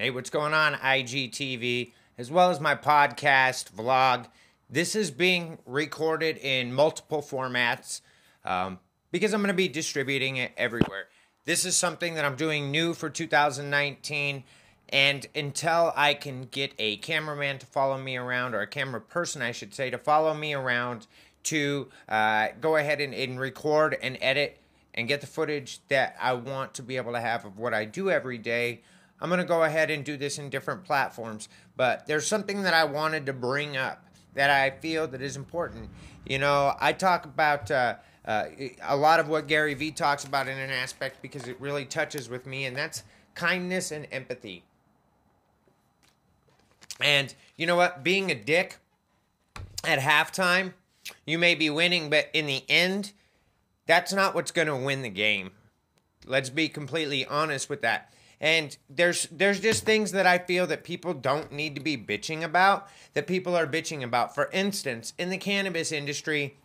Hey, what's going on, IGTV, as well as my podcast, vlog. This is being recorded in multiple formats um, because I'm going to be distributing it everywhere. This is something that I'm doing new for 2019. And until I can get a cameraman to follow me around, or a camera person, I should say, to follow me around to uh, go ahead and, and record and edit and get the footage that I want to be able to have of what I do every day, I'm going to go ahead and do this in different platforms. But there's something that I wanted to bring up that I feel that is important. You know, I talk about uh, uh, a lot of what Gary Vee talks about in an aspect because it really touches with me, and that's kindness and empathy. And you know what? Being a dick at halftime, you may be winning, but in the end, that's not what's going to win the game. Let's be completely honest with that. And there's there's just things that I feel that people don't need to be bitching about that people are bitching about. For instance, in the cannabis industry,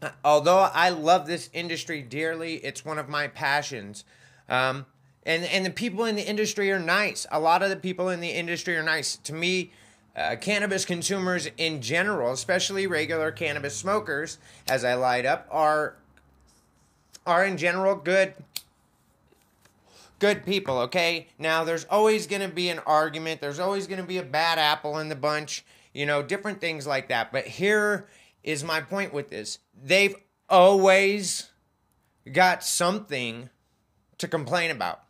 uh, although I love this industry dearly, it's one of my passions. Um, and and the people in the industry are nice. A lot of the people in the industry are nice. To me, uh, cannabis consumers in general, especially regular cannabis smokers, as I light up, are are in general good good people, okay? Now, there's always going to be an argument, there's always going to be a bad apple in the bunch, you know, different things like that. But here is my point with this they've always got something to complain about.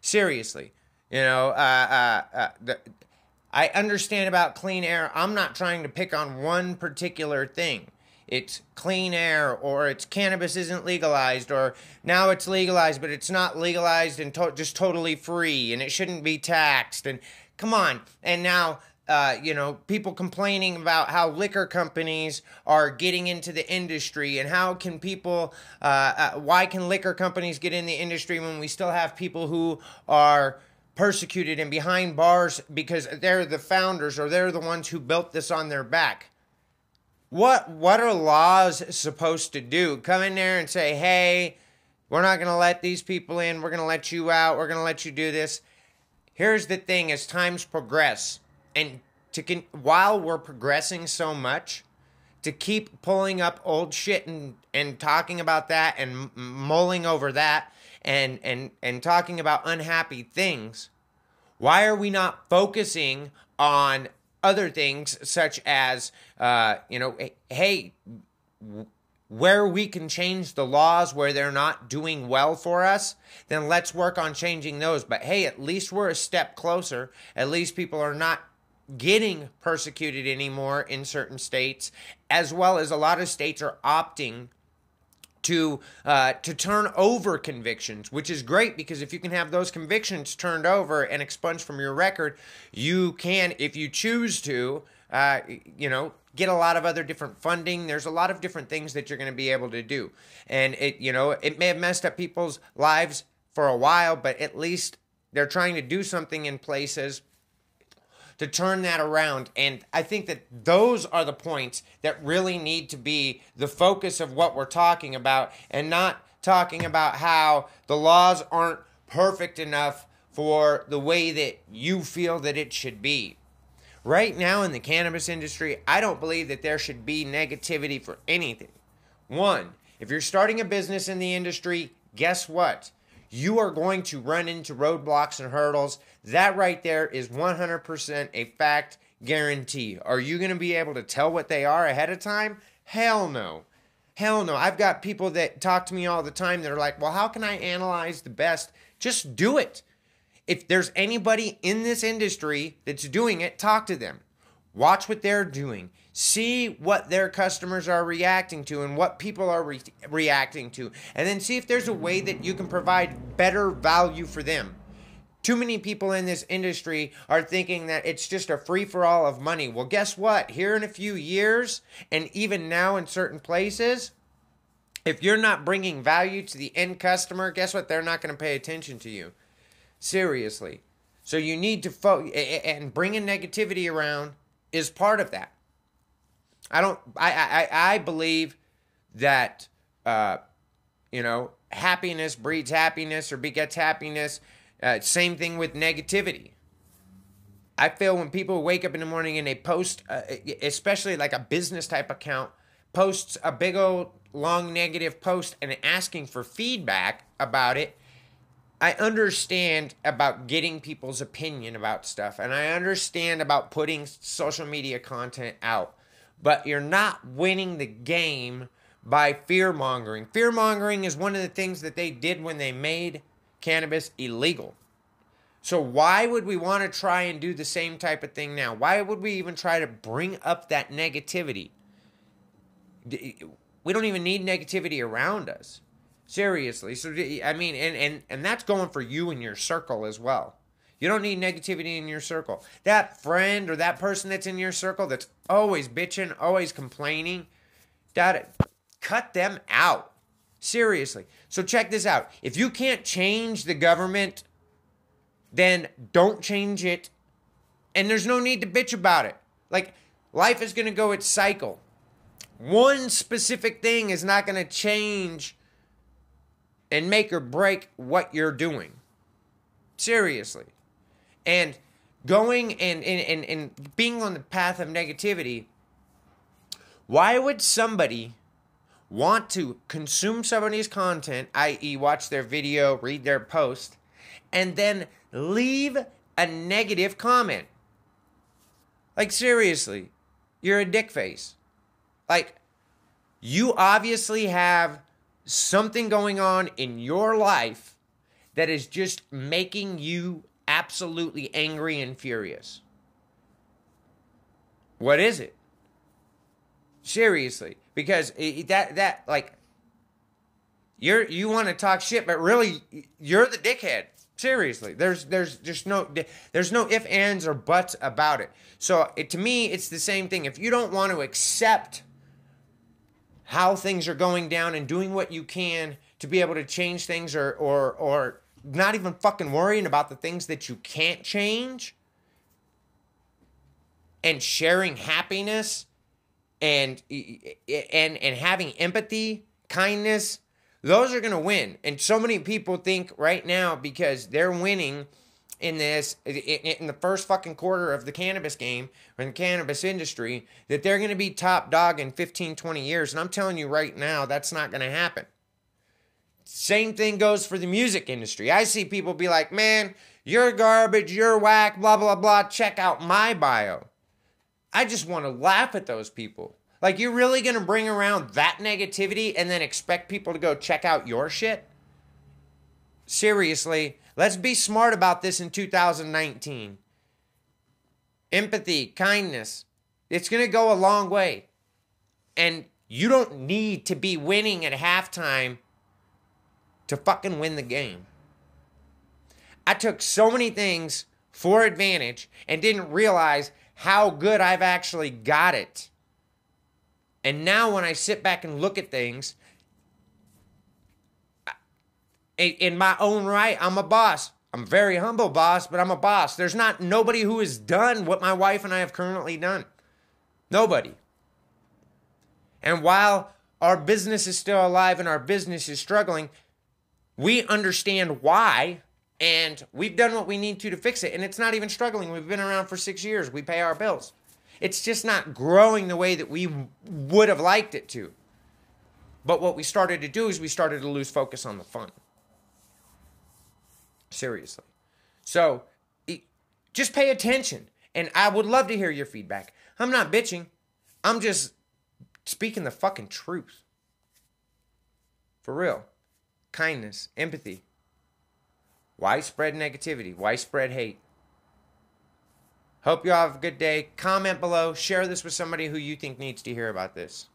Seriously. You know, uh, uh, uh, the, I understand about clean air. I'm not trying to pick on one particular thing it's clean air or it's cannabis isn't legalized or now it's legalized but it's not legalized and to- just totally free and it shouldn't be taxed and come on. And now uh, you know people complaining about how liquor companies are getting into the industry and how can people uh, uh, why can liquor companies get in the industry when we still have people who are persecuted and behind bars because they're the founders or they're the ones who built this on their back what what are laws supposed to do? Come in there and say, "Hey, we're not going to let these people in. We're going to let you out. We're going to let you do this." Here's the thing: as times progress, and to con- while we're progressing so much, to keep pulling up old shit and and talking about that and mulling over that and and and talking about unhappy things, why are we not focusing on other things such as uh, you know hey where we can change the laws where they're not doing well for us then let's work on changing those. But hey at least we're a step closer. At least people are not getting persecuted anymore in certain states as well as a lot of states are opting to uh, to turn over convictions, which is great because if you can have those convictions turned over and expunged from your record, you can, if you choose to, uh, you know, get a lot of other different funding. There's a lot of different things that you're going to be able to do, and it, you know, it may have messed up people's lives for a while, but at least they're trying to do something in places to turn that around. And I think that those are the points that really need to be the focus of what we're talking about and not talking about how the laws aren't perfect enough for the way that you feel that it should be. Right now in the cannabis industry, I don't believe that there should be negativity for anything. One, if you're starting a business in the industry, guess what? You are going to run into roadblocks and hurdles. That right there is 100% a fact guarantee. Are you going to be able to tell what they are ahead of time? Hell no. Hell no. I've got people that talk to me all the time that are like, well, how can I analyze the best? Just do it. If there's anybody in this industry that's doing it, talk to them. Watch what they're doing. See what their customers are reacting to and what people are re- reacting to. And then see if there's a way that you can provide better value for them. Too many people in this industry are thinking that it's just a free for all of money. Well, guess what? Here in a few years, and even now in certain places, if you're not bringing value to the end customer, guess what? They're not going to pay attention to you. Seriously. So you need to focus and bringing negativity around is part of that. I don't. I I I believe that uh, you know happiness breeds happiness or begets happiness. Uh, same thing with negativity. I feel when people wake up in the morning and they post, uh, especially like a business type account, posts a big old long negative post and asking for feedback about it, I understand about getting people's opinion about stuff and I understand about putting social media content out. But you're not winning the game by fear mongering. Fear mongering is one of the things that they did when they made cannabis illegal. So, why would we want to try and do the same type of thing now? Why would we even try to bring up that negativity? We don't even need negativity around us. Seriously. So I mean and and and that's going for you and your circle as well. You don't need negativity in your circle. That friend or that person that's in your circle that's always bitching, always complaining, that cut them out. Seriously. So check this out. If you can't change the government, then don't change it. And there's no need to bitch about it. Like life is going to go its cycle. One specific thing is not going to change and make or break what you're doing. Seriously. And going and, and, and, and being on the path of negativity, why would somebody want to consume somebody's content, i.e., watch their video, read their post, and then leave a negative comment? Like, seriously, you're a dick face. Like, you obviously have something going on in your life that is just making you absolutely angry and furious. What is it? Seriously, because that that like you're you want to talk shit, but really you're the dickhead. Seriously, there's there's just no there's no if ands or buts about it. So it, to me, it's the same thing. If you don't want to accept how things are going down and doing what you can to be able to change things or or or not even fucking worrying about the things that you can't change and sharing happiness and and and having empathy, kindness, those are going to win. And so many people think right now because they're winning in this in the first fucking quarter of the cannabis game or the cannabis industry that they're going to be top dog in 15 20 years and i'm telling you right now that's not going to happen same thing goes for the music industry i see people be like man you're garbage you're whack blah blah blah check out my bio i just want to laugh at those people like you're really going to bring around that negativity and then expect people to go check out your shit seriously Let's be smart about this in 2019. Empathy, kindness, it's going to go a long way. And you don't need to be winning at halftime to fucking win the game. I took so many things for advantage and didn't realize how good I've actually got it. And now when I sit back and look at things, in my own right, I'm a boss. I'm very humble boss, but I'm a boss. There's not nobody who has done what my wife and I have currently done. Nobody. And while our business is still alive and our business is struggling, we understand why and we've done what we need to to fix it. And it's not even struggling. We've been around for six years. We pay our bills. It's just not growing the way that we would have liked it to. But what we started to do is we started to lose focus on the fun. Seriously. So just pay attention. And I would love to hear your feedback. I'm not bitching, I'm just speaking the fucking truth. For real. Kindness, empathy. Why spread negativity? Why spread hate? Hope you all have a good day. Comment below. Share this with somebody who you think needs to hear about this.